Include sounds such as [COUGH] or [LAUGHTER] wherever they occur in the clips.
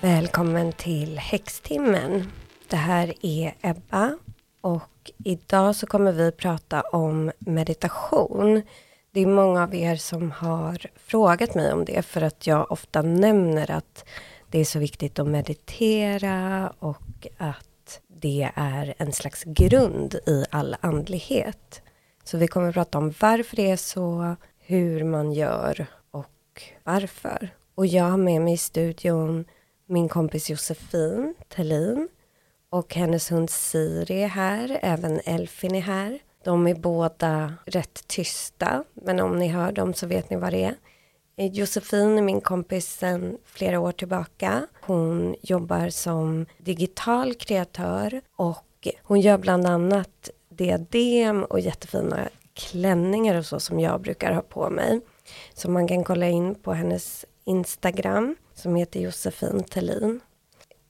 Välkommen till Häxtimmen. Det här är Ebba och idag så kommer vi prata om meditation. Det är många av er som har frågat mig om det för att jag ofta nämner att det är så viktigt att meditera och att det är en slags grund i all andlighet. Så vi kommer att prata om varför det är så, hur man gör och varför. Och jag har med mig i studion min kompis Josefin Tellin och hennes hund Siri är här, även Elfin är här. De är båda rätt tysta, men om ni hör dem så vet ni vad det är. Josefin är min kompis sedan flera år tillbaka. Hon jobbar som digital kreatör och hon gör bland annat diadem och jättefina klänningar och så som jag brukar ha på mig. Så man kan kolla in på hennes Instagram som heter Josefin Tellin.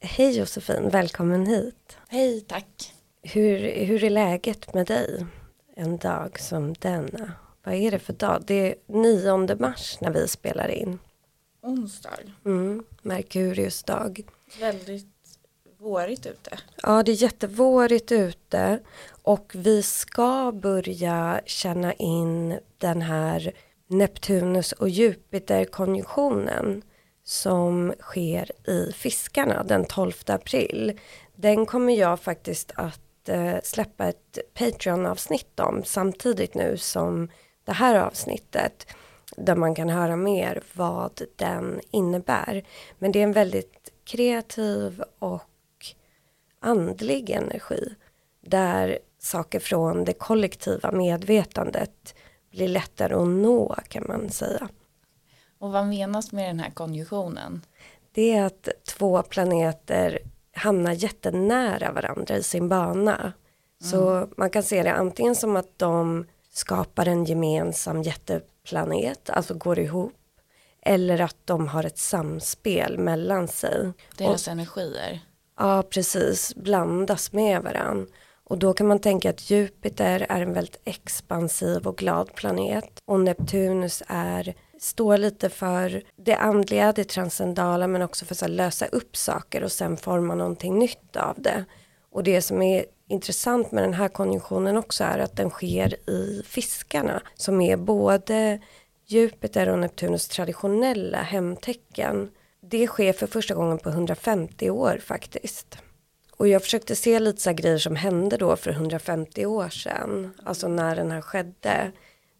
Hej Josefin, välkommen hit. Hej, tack. Hur, hur är läget med dig en dag som denna? Vad är det för dag? Det är 9 mars när vi spelar in. Onsdag. Mm, Merkurius dag. Väldigt vårigt ute. Ja, det är jättevårigt ute och vi ska börja känna in den här Neptunus och Jupiter-konjunktionen som sker i Fiskarna den 12 april. Den kommer jag faktiskt att eh, släppa ett Patreon-avsnitt om samtidigt nu som det här avsnittet där man kan höra mer vad den innebär. Men det är en väldigt kreativ och andlig energi där saker från det kollektiva medvetandet blir lättare att nå kan man säga. Och vad menas med den här konjunktionen? Det är att två planeter hamnar jättenära varandra i sin bana. Mm. Så man kan se det antingen som att de skapar en gemensam jätteplanet, alltså går ihop. Eller att de har ett samspel mellan sig. Deras och, energier. Ja, precis. Blandas med varandra. Och då kan man tänka att Jupiter är en väldigt expansiv och glad planet. Och Neptunus är, står lite för det andliga, det transcendala men också för att lösa upp saker och sen forma någonting nytt av det. Och det som är intressant med den här konjunktionen också är att den sker i fiskarna som är både Jupiter och Neptunus traditionella hemtecken. Det sker för första gången på 150 år faktiskt. Och jag försökte se lite så grejer som hände då för 150 år sedan. Alltså när den här skedde.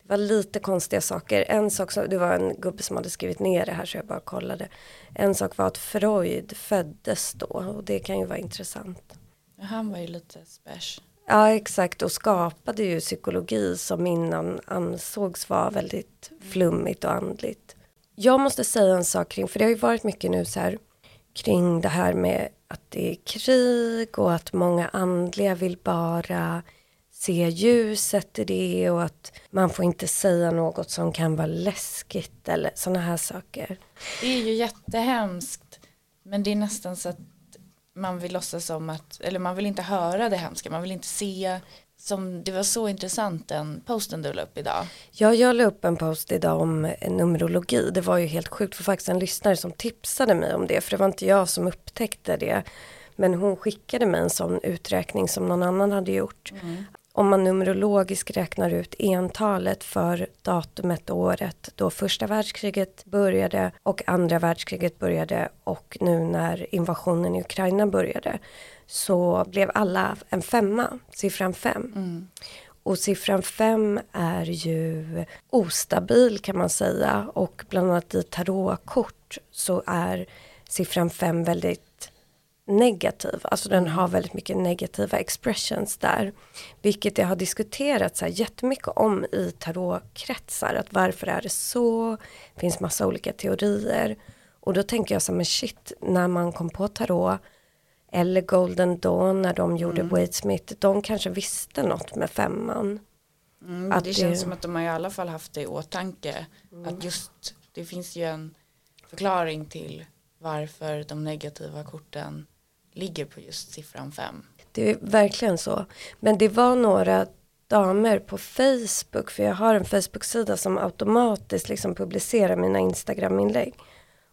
Det var lite konstiga saker. En sak, det var en gubbe som hade skrivit ner det här så jag bara kollade. En sak var att Freud föddes då och det kan ju vara intressant. Han var ju lite special. Ja exakt och skapade ju psykologi som innan ansågs vara väldigt flummigt och andligt. Jag måste säga en sak kring, för det har ju varit mycket nu så här kring det här med att det är krig och att många andliga vill bara se ljuset i det och att man får inte säga något som kan vara läskigt eller sådana här saker. Det är ju jättehemskt men det är nästan så att man vill låtsas som att, eller man vill inte höra det hemska, man vill inte se som det var så intressant den posten du la upp idag. Ja, jag la upp en post idag om numerologi. Det var ju helt sjukt för faktiskt en lyssnare som tipsade mig om det. För det var inte jag som upptäckte det. Men hon skickade mig en sån uträkning som någon annan hade gjort. Mm. Om man numerologiskt räknar ut entalet för datumet året då första världskriget började och andra världskriget började och nu när invasionen i Ukraina började så blev alla en femma, siffran fem. Mm. Och siffran fem är ju ostabil kan man säga och bland annat i tarotkort så är siffran fem väldigt negativ, alltså den har väldigt mycket negativa expressions där. Vilket det har diskuterats här jättemycket om i tarotkretsar, att varför är det så? Det finns massa olika teorier. Och då tänker jag så men shit, när man kom på tarot eller Golden Dawn när de gjorde mm. Wade Smith. De kanske visste något med femman. Mm, att det känns det... som att de har i alla fall haft det i åtanke. Mm. Att just det finns ju en förklaring till varför de negativa korten ligger på just siffran fem. Det är verkligen så. Men det var några damer på Facebook, för jag har en Facebook-sida som automatiskt liksom publicerar mina Instagram-inlägg.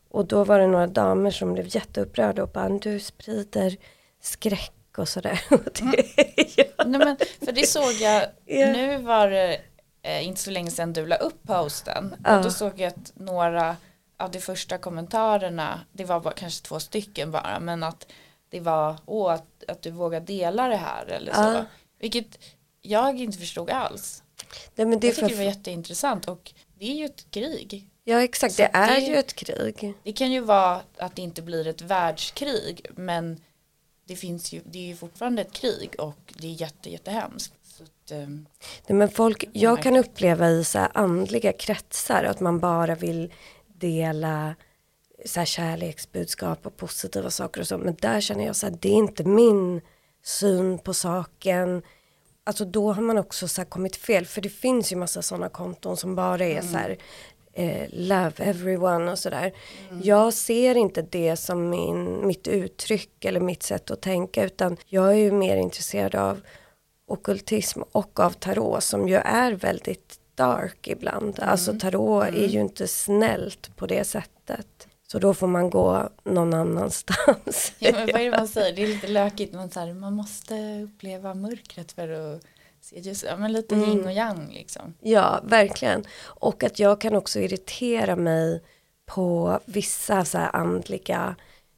Och då var det några damer som blev jätteupprörda och bara, du sprider skräck och sådär. [LAUGHS] Mm. Nej, men, för det såg jag, yeah. nu var det eh, inte så länge sedan du la upp posten. Ja. Och då såg jag att några av de första kommentarerna, det var bara, kanske två stycken bara, men att det var, åh, att, att du vågar dela det här eller så. Ja. Vilket jag inte förstod alls. Nej, men det jag tycker för... det var jätteintressant och det är ju ett krig. Ja exakt, så det är det, ju ett krig. Det kan ju vara att det inte blir ett världskrig men det finns ju, det är ju fortfarande ett krig och det är jätte, jättehemskt. Att, um, Nej, men folk, jag kan uppleva i så här andliga kretsar att man bara vill dela så här kärleksbudskap och positiva saker och så. Men där känner jag så här, det är inte min syn på saken. Alltså då har man också så kommit fel. För det finns ju massa sådana konton som bara är mm. så här eh, love everyone och sådär. Mm. Jag ser inte det som min, mitt uttryck eller mitt sätt att tänka utan jag är ju mer intresserad av okultism och av tarot som ju är väldigt dark ibland. Mm. Alltså tarot mm. är ju inte snällt på det sättet. Så då får man gå någon annanstans. [LAUGHS] Ja, men vad är det man säger? Det är lite lökigt. Man, så här, man måste uppleva mörkret för att se ljus. Ja, men lite mm. yin och yang liksom. Ja, verkligen. Och att jag kan också irritera mig på vissa så här andliga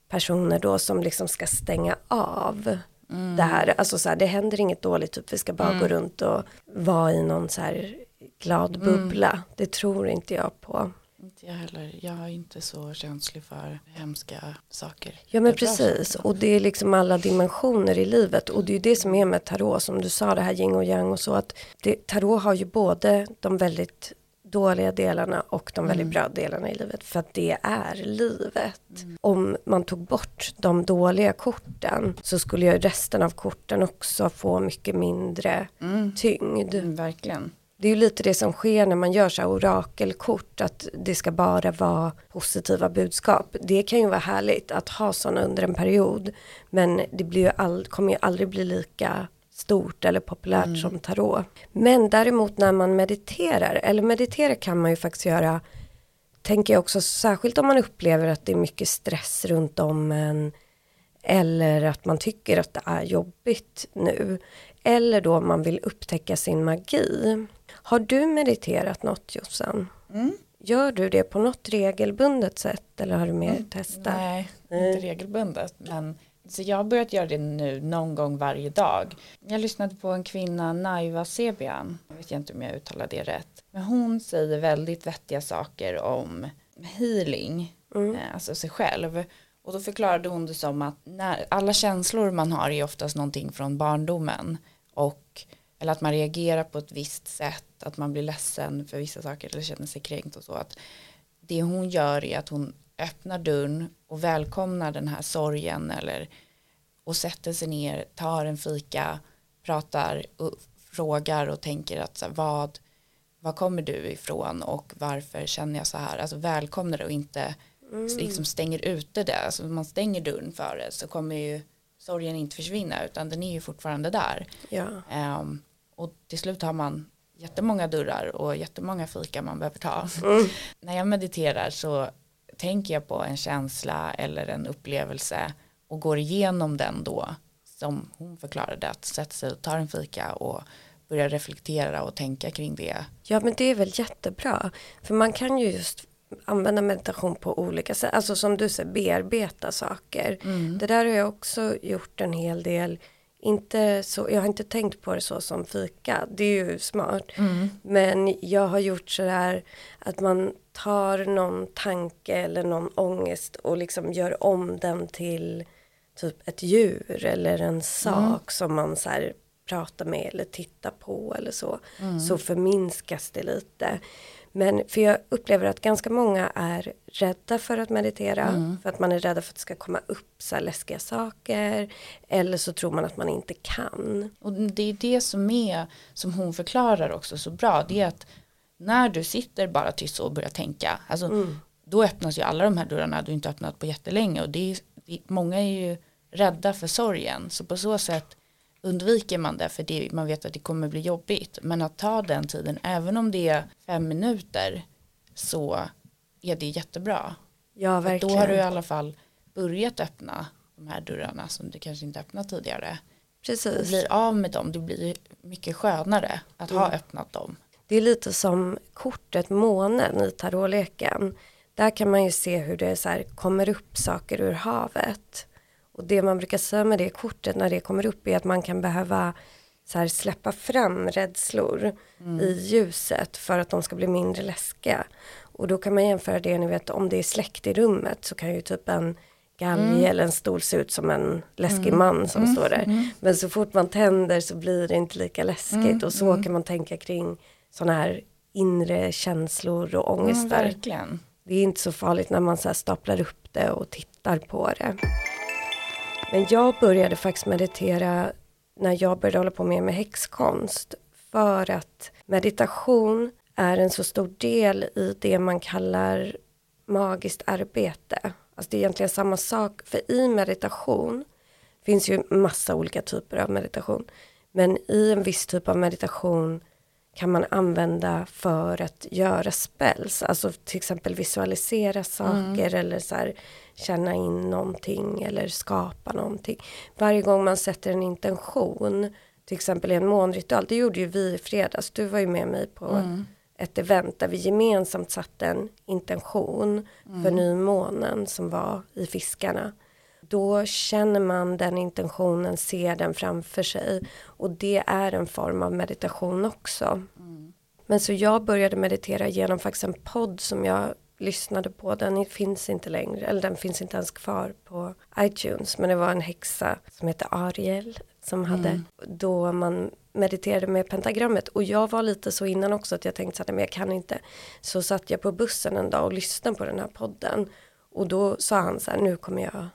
personer då som liksom ska stänga av mm. det här. Alltså så här, det händer inget dåligt, typ vi ska bara mm. gå runt och vara i någon så här glad mm. bubbla. Mm. Det tror inte jag på. Inte jag heller. Jag är inte så känslig för hemska saker. Ja men precis. Och det är liksom alla dimensioner i livet. Och det är ju det som är med tarot. Som du sa det här yin och yang och så. att det, Tarot har ju både de väldigt dåliga delarna och de väldigt mm. bra delarna i livet. För att det är livet. Mm. Om man tog bort de dåliga korten så skulle ju resten av korten också få mycket mindre mm. tyngd. Mm, verkligen det är ju lite det som sker när man gör så här orakelkort, att det ska bara vara positiva budskap. Det kan ju vara härligt att ha sådana under en period, men det blir ju all, kommer ju aldrig bli lika stort eller populärt mm. som tarot. Men däremot när man mediterar, eller meditera kan man ju faktiskt göra, tänker jag också särskilt om man upplever att det är mycket stress runt om en, eller att man tycker att det är jobbigt nu. Eller då om man vill upptäcka sin magi. Har du mediterat något Jossan? Mm. Gör du det på något regelbundet sätt eller har du mer mm. testat? Nej, inte regelbundet. Men, så jag har börjat göra det nu någon gång varje dag. Jag lyssnade på en kvinna, Naiva Sebian. Jag vet inte om jag uttalar det rätt. Men hon säger väldigt vettiga saker om healing, mm. Eh, alltså sig själv. Och då förklarade hon det som att när alla känslor man har är oftast någonting från barndomen. Och eller att man reagerar på ett visst sätt, att man blir ledsen för vissa saker eller känner sig kränkt och så. Att det hon gör är att hon öppnar dörren och välkomnar den här sorgen eller och sätter sig ner, tar en fika, pratar och frågar och tänker att så här, vad, vad kommer du ifrån och varför känner jag så här, alltså välkomnar det och inte mm. liksom stänger ute det, alltså om man stänger dörren för det så kommer ju sorgen inte försvinna utan den är ju fortfarande där. Ja. Um, och till slut har man jättemånga dörrar och jättemånga fika man behöver ta. Mm. [LAUGHS] När jag mediterar så tänker jag på en känsla eller en upplevelse och går igenom den då som hon förklarade att sätta sig och ta en fika och börja reflektera och tänka kring det. Ja men det är väl jättebra för man kan ju just använda meditation på olika sätt, alltså som du säger bearbeta saker. Mm. Det där har jag också gjort en hel del inte så, jag har inte tänkt på det så som fika, det är ju smart. Mm. Men jag har gjort så där att man tar någon tanke eller någon ångest och liksom gör om den till typ ett djur eller en sak mm. som man så pratar med eller tittar på eller så. Mm. Så förminskas det lite. Men för jag upplever att ganska många är rädda för att meditera. Mm. För att man är rädda för att det ska komma upp så här läskiga saker. Eller så tror man att man inte kan. Och det är det som är, som hon förklarar också så bra. Det är att när du sitter bara tyst och börjar tänka. Alltså, mm. Då öppnas ju alla de här dörrarna du inte öppnat på jättelänge. Och det är, många är ju rädda för sorgen. Så på så sätt undviker man det för det, man vet att det kommer bli jobbigt. Men att ta den tiden, även om det är fem minuter, så är det jättebra. Ja, verkligen. Då har du i alla fall börjat öppna de här dörrarna som du kanske inte öppnat tidigare. Precis. Och blir av med dem, det blir mycket skönare att ha Mm. öppnat dem. Det är lite som kortet månen i tarotleken. Där kan man ju se hur det så här kommer upp saker ur havet. Och det man brukar säga med det kortet när det kommer upp är att man kan behöva så här släppa fram rädslor i ljuset för att de ska bli mindre läskiga. Och då kan man jämföra det, ni vet om det är släkt i rummet så kan ju typ en galge eller en stol se ut som en läskig man som står där. Men så fort man tänder så blir det inte lika läskigt. Och så kan man tänka kring sådana här inre känslor och Mm, ångestar. Det är inte så farligt när man så här staplar upp det och tittar på det. Men jag började faktiskt meditera när jag började hålla på mer med häxkonst. För att meditation är en så stor del i det man kallar magiskt arbete. Alltså det är egentligen samma sak. För i meditation finns ju massa olika typer av meditation. Men i en viss typ av meditation kan man använda för att göra spells. Alltså till exempel visualisera saker eller så här, känna in någonting eller skapa någonting. Varje gång man sätter en intention, till exempel i en månritual, det gjorde ju vi i fredags, du var ju med mig på ett event där vi gemensamt satte en intention för nymånen som var i fiskarna. Då känner man den intentionen, ser den framför sig och det är en form av meditation också. Men så jag började meditera genom faktiskt en podd som jag lyssnade på. Den finns inte längre, eller den finns inte ens kvar på iTunes. Men det var en häxa som heter Ariel som hade, då man mediterade med pentagrammet. Och jag var lite så innan också att jag tänkte så här, men jag kan inte. Så satt jag på bussen en dag och lyssnade på den här podden. Och då sa han så här, nu kommer jag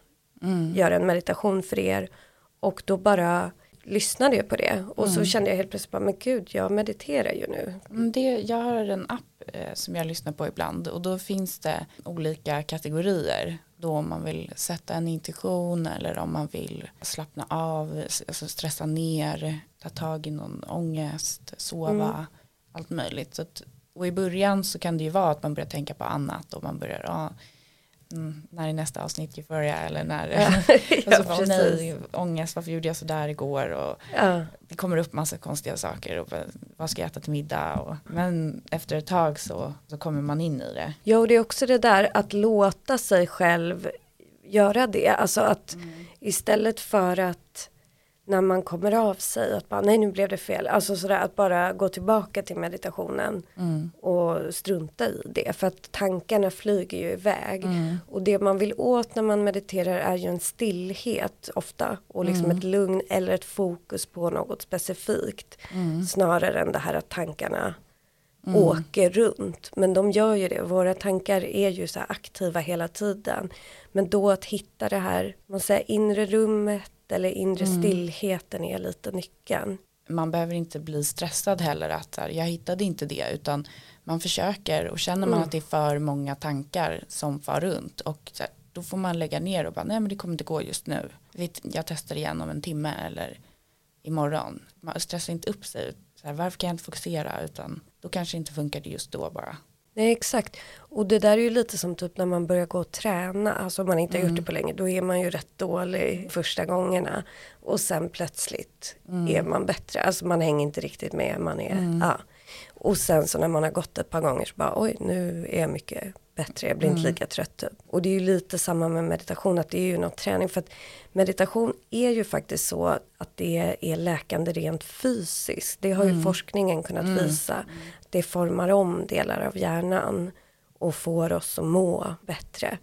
göra en meditation för er. Och då bara lyssnade jag på det. Och så kände jag helt plötsligt bara, men gud, jag mediterar ju nu. Mm, Det, jag har en app eh, som jag lyssnar på ibland och då finns det olika kategorier. Då om man vill sätta en intention eller om man vill slappna av, alltså stressa ner, ta tag i någon ångest, sova, allt möjligt. Att, och i början så kan det ju vara att man börjar tänka på annat och man börjar, ja, mm, när är nästa avsnitt Euphoria eller när, [LAUGHS] och så bara, "Åh nej, ångest, varför gjorde jag så där igår och Ja. det kommer upp massa konstiga saker och vad ska jag äta till middag och, men efter ett tag så, så kommer man in i det. Ja, och det är också det där att låta sig själv göra det. Alltså att istället för att när man kommer av sig att bara nej nu blev det fel. Alltså sådär att bara gå tillbaka till meditationen och strunta i det. För att tankarna flyger ju iväg. Och det man vill åt när man mediterar är ju en stillhet ofta. Och liksom ett lugn eller ett fokus på något specifikt. Snarare än det här att tankarna åker runt. Men de gör ju det. Våra tankar är ju så aktiva hela tiden. Men då att hitta det här, man säger inre rummet eller inre stillheten är lite nyckeln. Man behöver inte bli stressad heller att här, jag hittade inte det utan man försöker och känner man att det är för många tankar som far runt och här, då får man lägga ner och bara nej men det kommer inte gå just nu. Jag testar igen om en timme eller imorgon. Man stressar inte upp sig. Så här, varför kan jag inte fokusera utan då kanske inte funkar det just då bara. Nej exakt. Och det där är ju lite som typ när man börjar gå och träna. Alltså om man inte har gjort det på länge. Då är man ju rätt dålig första gångerna. Och sen plötsligt är man bättre. Alltså man hänger inte riktigt med. Man är, ja. Och sen så när man har gått ett par gånger så bara oj nu är jag mycket bättre. Jag blir inte lika trött. Typ. Och det är ju lite samma med meditation. Att det är ju något träning. För att meditation är ju faktiskt så att det är läkande rent fysiskt. Det har ju forskningen kunnat visa. Det formar om delar av hjärnan och får oss att må bättre.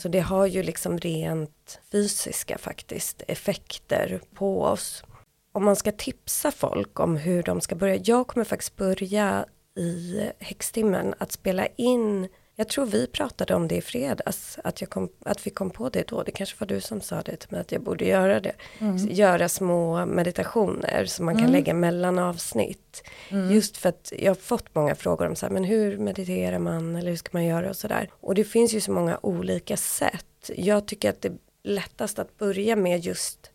Så det har ju liksom rent fysiska faktiskt effekter på oss. Om man ska tipsa folk om hur de ska börja. Jag kommer faktiskt börja i häxtimmen att spela in jag tror vi pratade om det i fredags, att, jag kom, att vi kom på det då. Det kanske var du som sa det till mig att jag borde göra det. Göra små meditationer som man kan lägga mellan avsnitt. Just för att jag har fått många frågor om så här, men hur mediterar man eller hur ska man göra och sådär. Och det finns ju så många olika sätt. Jag tycker att det lättast att börja med just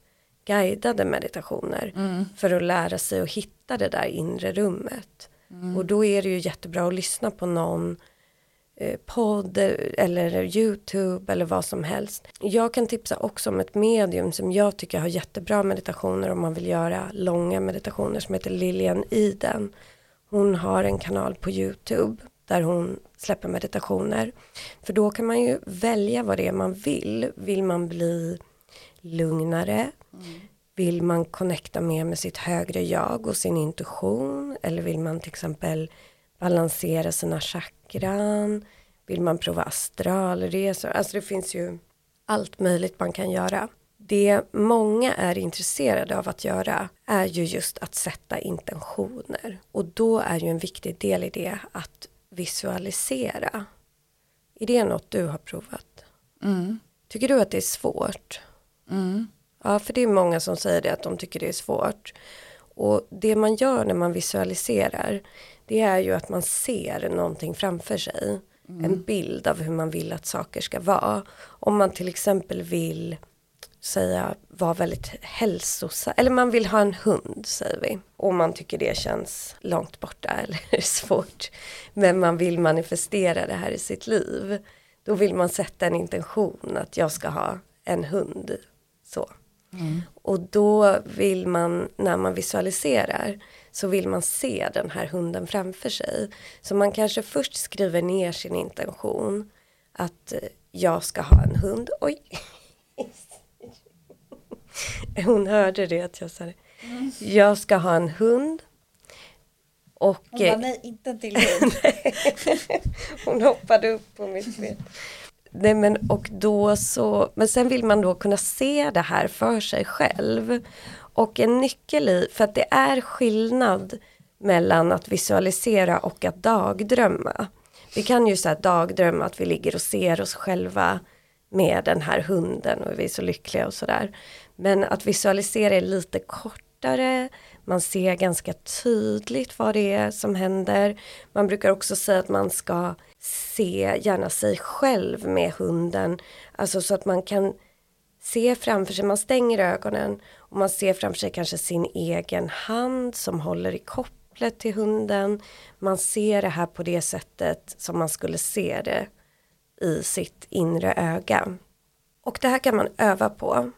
guidade meditationer Mm. för att lära sig att hitta det där inre rummet. Mm. Och då är det ju jättebra att lyssna på någon podd eller YouTube eller vad som helst. Jag kan tipsa också om ett medium som jag tycker har jättebra meditationer om man vill göra långa meditationer som heter Lilian Iden. Hon har en kanal på YouTube där hon släpper meditationer. För då kan man ju välja vad det är man vill. Vill man bli lugnare? Vill man connecta mer med sitt högre jag och sin intuition? Eller vill man till exempel balansera sina chakran? Vill man prova astralresor? Alltså det finns ju allt möjligt man kan göra. Det många är intresserade av att göra är ju just att sätta intentioner. Och då är ju en viktig del i det att visualisera. Är det något du har provat? Mm. Tycker du att det är svårt? Mm. Ja, för det är många som säger det att de tycker det är svårt. Och det man gör när man visualiserar det är ju att man ser någonting framför sig. En bild av hur man vill att saker ska vara. Om man till exempel vill säga vara väldigt hälsosam, eller man vill ha en hund säger vi. Och man tycker det känns långt borta [LAUGHS] eller svårt. Men man vill manifestera det här i sitt liv. Då vill man sätta en intention att jag ska ha en hund. Så. Och då vill man, när man visualiserar, så vill man se den här hunden framför sig. Så man kanske först skriver ner sin intention, att eh, jag ska ha en hund. Oj! [LAUGHS] Hon hörde det att jag sa det. Jag ska ha en hund. Och Hon bara, eh, nej inte till hund. [LAUGHS] hon hoppade upp på mitt ben. Nej men och då så, men sen vill man då kunna se det här för sig själv. Och en nyckel i, för att det är skillnad mellan att visualisera och att dagdrömma. Vi kan ju säga dagdrömma att vi ligger och ser oss själva med den här hunden och vi är så lyckliga och sådär. Men att visualisera är lite kort kortare, man ser ganska tydligt vad det är som händer. Man brukar också säga att man ska se gärna sig själv med hunden, alltså så att man kan se framför sig, man stänger ögonen och man ser framför sig kanske sin egen hand som håller i kopplet till hunden. Man ser det här på det sättet som man skulle se det i sitt inre öga. Och det här kan man öva på.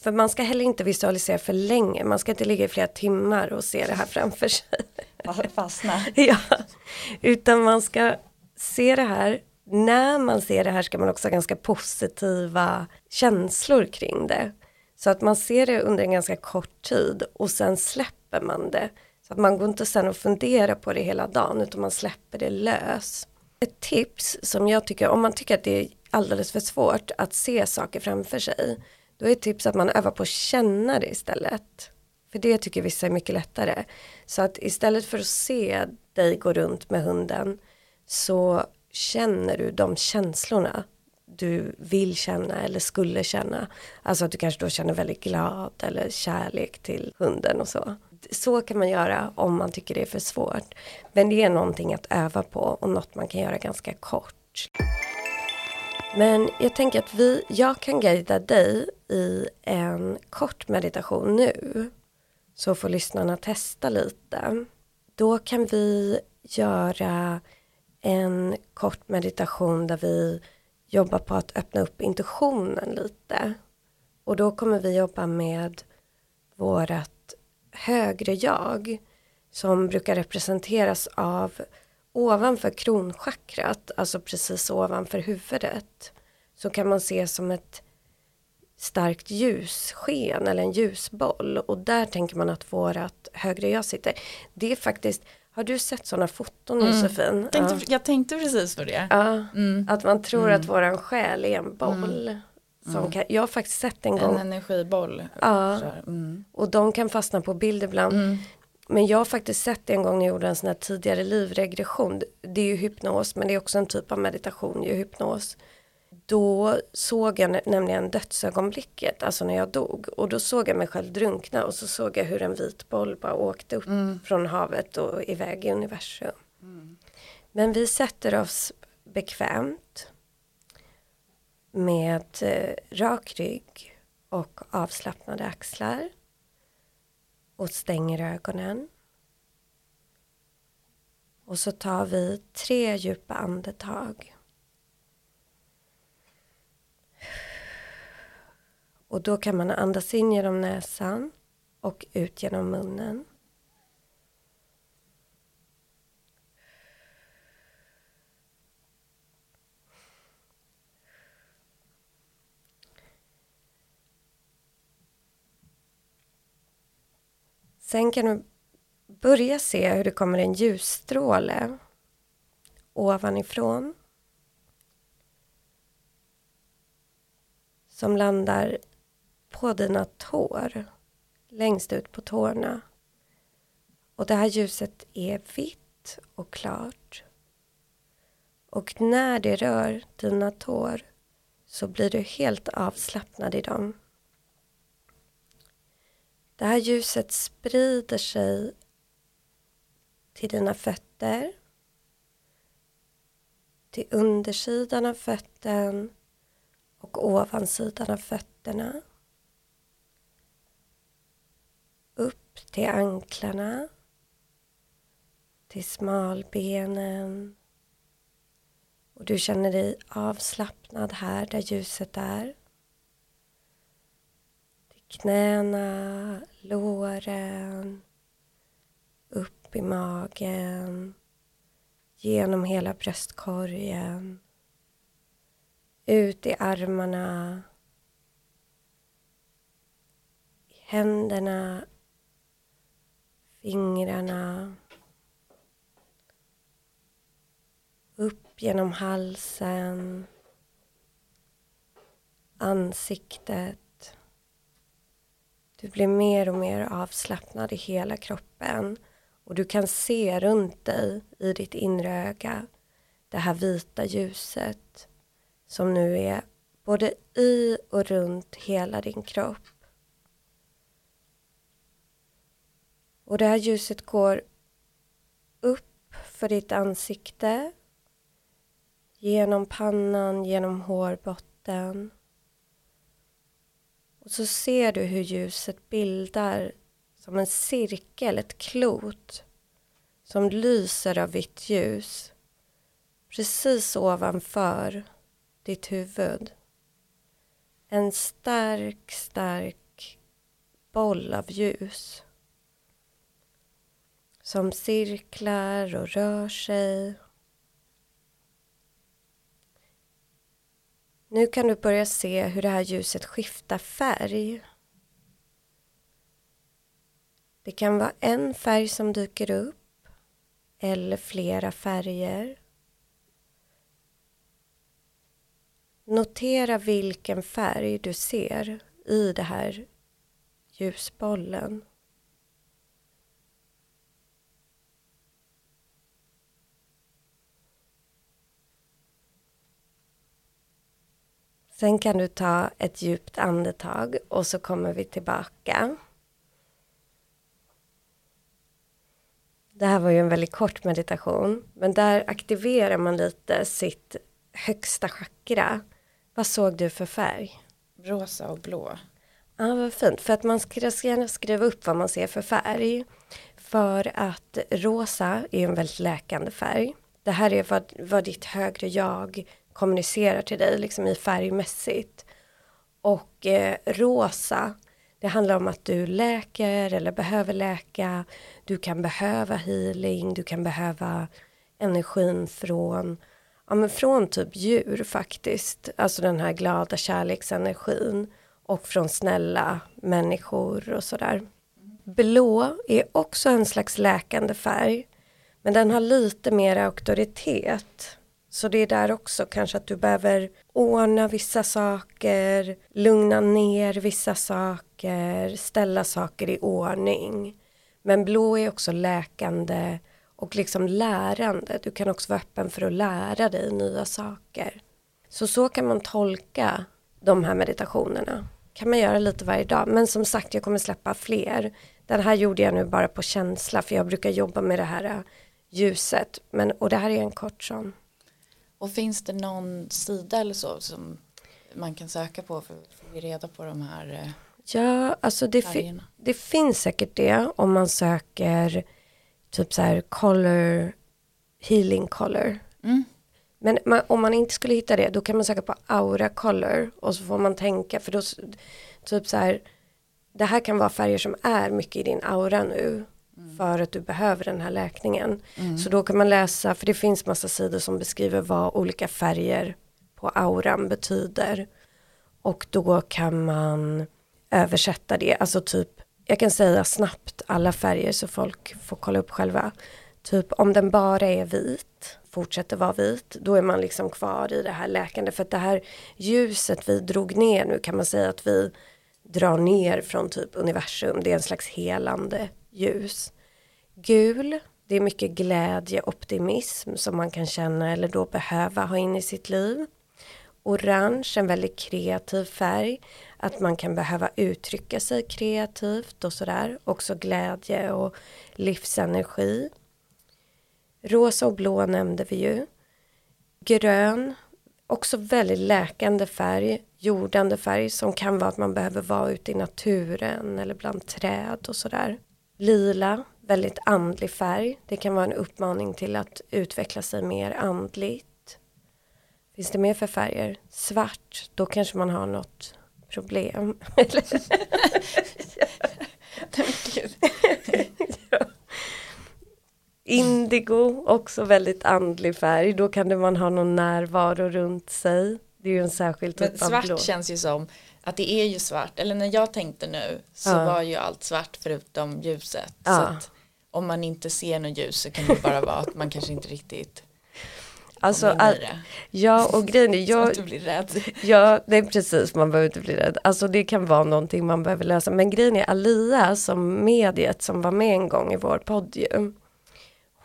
För man ska heller inte visualisera för länge, man ska inte ligga i flera timmar och se det här framför sig. Fastna. [LAUGHS] Ja, utan man ska se det här. När man ser det här ska man också ha ganska positiva känslor kring det. Så att man ser det under en ganska kort tid och sen släpper man det. Så att man går inte sen och funderar på det hela dagen utan man släpper det lös. Ett tips som jag tycker, om man tycker att det är alldeles för svårt att se saker framför sig, då är ett tips att man övar på att känna det istället. För det tycker vissa är mycket lättare. Så att istället för att se dig gå runt med hunden så känner du de känslorna du vill känna eller skulle känna. Alltså att du kanske då känner väldigt glad eller kärlek till hunden och så. Så kan man göra om man tycker det är för svårt. Men det är någonting att öva på och något man kan göra ganska kort. Men jag tänker att vi, jag kan guida dig i en kort meditation nu. Så får lyssnarna testa lite. Då kan vi göra en kort meditation där vi jobbar på att öppna upp intuitionen lite. Och då kommer vi jobba med vårat högre jag som brukar representeras av ovanför kronchakrat, alltså precis ovanför huvudet, så kan man se som ett starkt ljussken eller en ljusboll och där tänker man att vårat högre jag sitter. Det är faktiskt, har du sett sådana foton Josefin? Tänkte, Ja. Jag tänkte precis på det. Ja, Mm. att man tror att våran själ är en boll. Som kan, jag har faktiskt sett en gång En energiboll. Ja. Mm. och de kan fastna på bild ibland. Mm. Men jag har faktiskt sett det en gång när jag gjorde en sån här tidigare livregression. Det är ju hypnos men det är också en typ av meditation, ju hypnos. Då såg jag nä- nämligen dödsögonblicket, alltså när jag dog. Och då såg jag mig själv drunkna och så såg jag hur en vit boll bara åkte upp från havet och iväg i universum. Men vi sätter oss bekvämt. med eh, rak rygg och avslappnade axlar. Och stänger ögonen. Och så tar vi tre djupa andetag. Och då kan man andas in genom näsan och ut genom munnen. Sen kan du börja se hur det kommer en ljusstråle ovanifrån. Som landar på dina tår. Längst ut på tårna. Och det här ljuset är vitt och klart. Och när det rör dina tår så blir du helt avslappnad i dem. Det här ljuset sprider sig till dina fötter, till undersidan av fötten och ovansidan av fötterna. Upp till anklarna, till smalbenen och du känner dig avslappnad här där ljuset är knäna, låren, upp i magen, genom hela bröstkorgen, ut i armarna, i händerna, fingrarna, upp genom halsen, ansiktet du blir mer och mer avslappnad i hela kroppen och du kan se runt dig i ditt inre öga det här vita ljuset som nu är både i och runt hela din kropp. Och det här ljuset går upp för ditt ansikte genom pannan, genom hårbotten och så ser du hur ljuset bildar som en cirkel, ett klot som lyser av vitt ljus precis ovanför ditt huvud. En stark, stark boll av ljus som cirklar och rör sig Nu kan du börja se hur det här ljuset skiftar färg. Det kan vara en färg som dyker upp eller flera färger. Notera vilken färg du ser i det här ljusbollen. Sen kan du ta ett djupt andetag och så kommer vi tillbaka. Det här var ju en väldigt kort meditation, men där aktiverar man lite sitt högsta chakra. Vad såg du för färg? Rosa och blå. Ja, vad fint. För att man ska gärna skriva upp vad man ser för färg. För att rosa är en väldigt läkande färg. Det här är vad, vad ditt högre jag kommunicerar till dig liksom i färgmässigt. Och eh, rosa, det handlar om att du läker eller behöver läka. Du kan behöva healing, du kan behöva energin från, ja men från typ djur faktiskt. Alltså den här glada kärleksenergin. Och från snälla människor och sådär. Blå är också en slags läkande färg. Men den har lite mer auktoritet. Så det är där också kanske att du behöver ordna vissa saker, lugna ner vissa saker, ställa saker i ordning. Men blå är också läkande och liksom lärande. Du kan också vara öppen för att lära dig nya saker. Så så kan man tolka de här meditationerna. kan man göra lite varje dag. Men som sagt, jag kommer släppa fler. Den här gjorde jag nu bara på känsla för jag brukar jobba med det här äh, ljuset. Men, och det här är en kort sån. Och finns det någon sida eller så som man kan söka på för att få reda på de här eh, Ja, alltså det, fi- det finns säkert det om man söker typ så här color, healing color. Mm. Men man, om man inte skulle hitta det, då kan man söka på aura color och så får man tänka, för då, typ så här, det här kan vara färger som är mycket i din aura nu, för att du behöver den här läkningen. Så då kan man läsa, för det finns massa sidor som beskriver vad olika färger på auran betyder. Och då kan man översätta det, alltså typ, jag kan säga snabbt alla färger så folk får kolla upp själva. Typ om den bara är vit, fortsätter vara vit, då är man liksom kvar i det här läkande. För att det här ljuset vi drog ner nu kan man säga att vi drar ner från typ universum. Det är en slags helande ljus. Gul, det är mycket glädje, optimism som man kan känna eller då behöva ha in i sitt liv. Orange, en väldigt kreativ färg. Att man kan behöva uttrycka sig kreativt och sådär. Också glädje och livsenergi. Rosa och blå nämnde vi ju. Grön, också väldigt läkande färg, jordande färg som kan vara att man behöver vara ute i naturen eller bland träd och sådär. Lila, väldigt andlig färg. Det kan vara en uppmaning till att utveckla sig mer andligt. Finns det mer för färger? Svart, då kanske man har något problem. [LAUGHS] Indigo, också väldigt andlig färg. Då kan det man ha någon närvaro runt sig. Det är ju en särskild Men typ av svart blå. känns ju som att det är ju svart, eller när jag tänkte nu så Ja. var ju allt svart förutom ljuset. Så Ja. att om man inte ser något ljus så kan det bara vara att man kanske inte riktigt Alltså, all, ja och grejen är, [LAUGHS] Så jag, att du blir rädd. Ja, det är precis, man behöver inte bli rädd. Alltså det kan vara någonting man behöver lösa. Men grejen är Alia som mediet som var med en gång i vår podd ju.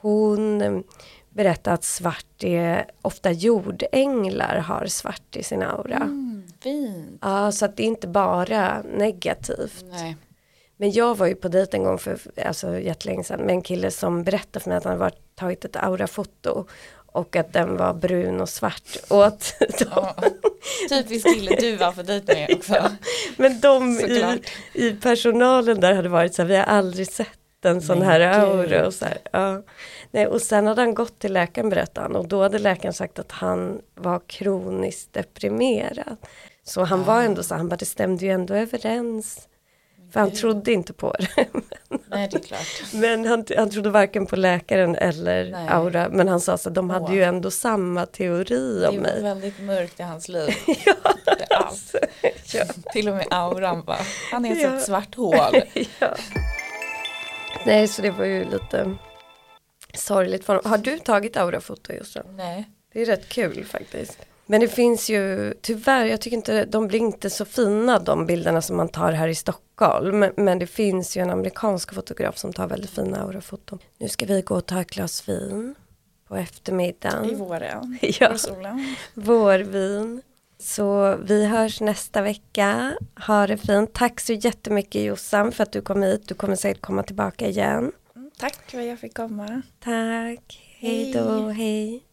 Hon berättade att svart är, ofta jordänglar har svart i sin aura. Mm, fint. Ja, så att det är inte bara negativt. Nej. Men jag var ju på dejt en gång för alltså, jättelänge sedan med en kille som berättade för mig att han var tagit ett aurafoto och att den var brun och svart. Och att de, Ja. Typiskt kille du var för dejt med också. Men de i, i personalen där hade varit så här, vi har aldrig sett en sån Men här aura. Och, så här, ja. Nej, och sen hade han gått till läkaren berättade han och då hade läkaren sagt att han var kroniskt deprimerad. Så han var ändå så, han bara det stämde ju ändå överens. För han trodde inte på det. [LAUGHS] Nej det är klart. Men han, han trodde varken på läkaren eller Nej. aura. Men han sa så de hade Åh. ju ändå samma teori Det om var mig. väldigt mörkt i hans liv. [LAUGHS] ja, Det är allt. [LAUGHS] ja. Till och med auran bara, han är Ja. ett svart hål. ja. Nej, så det var ju lite sorgligt för honom. Har du tagit aurafoto Jossan? Nej. Det är rätt kul faktiskt. Men det finns ju, tyvärr, jag tycker inte, de blir inte så fina de bilderna som man tar här i Stockholm. Men, det finns ju en amerikansk fotograf som tar väldigt fina aurafoton. Nu ska vi gå och ta ett glas vin på eftermiddagen. I våren. [LAUGHS] Ja. Solen. Vårvin. Så vi hörs nästa vecka. Ha det fint. Tack så jättemycket Jossan för att du kom hit. Du kommer säkert komma tillbaka igen. Mm, Tack för att jag fick komma. Tack. Hej då. Hej.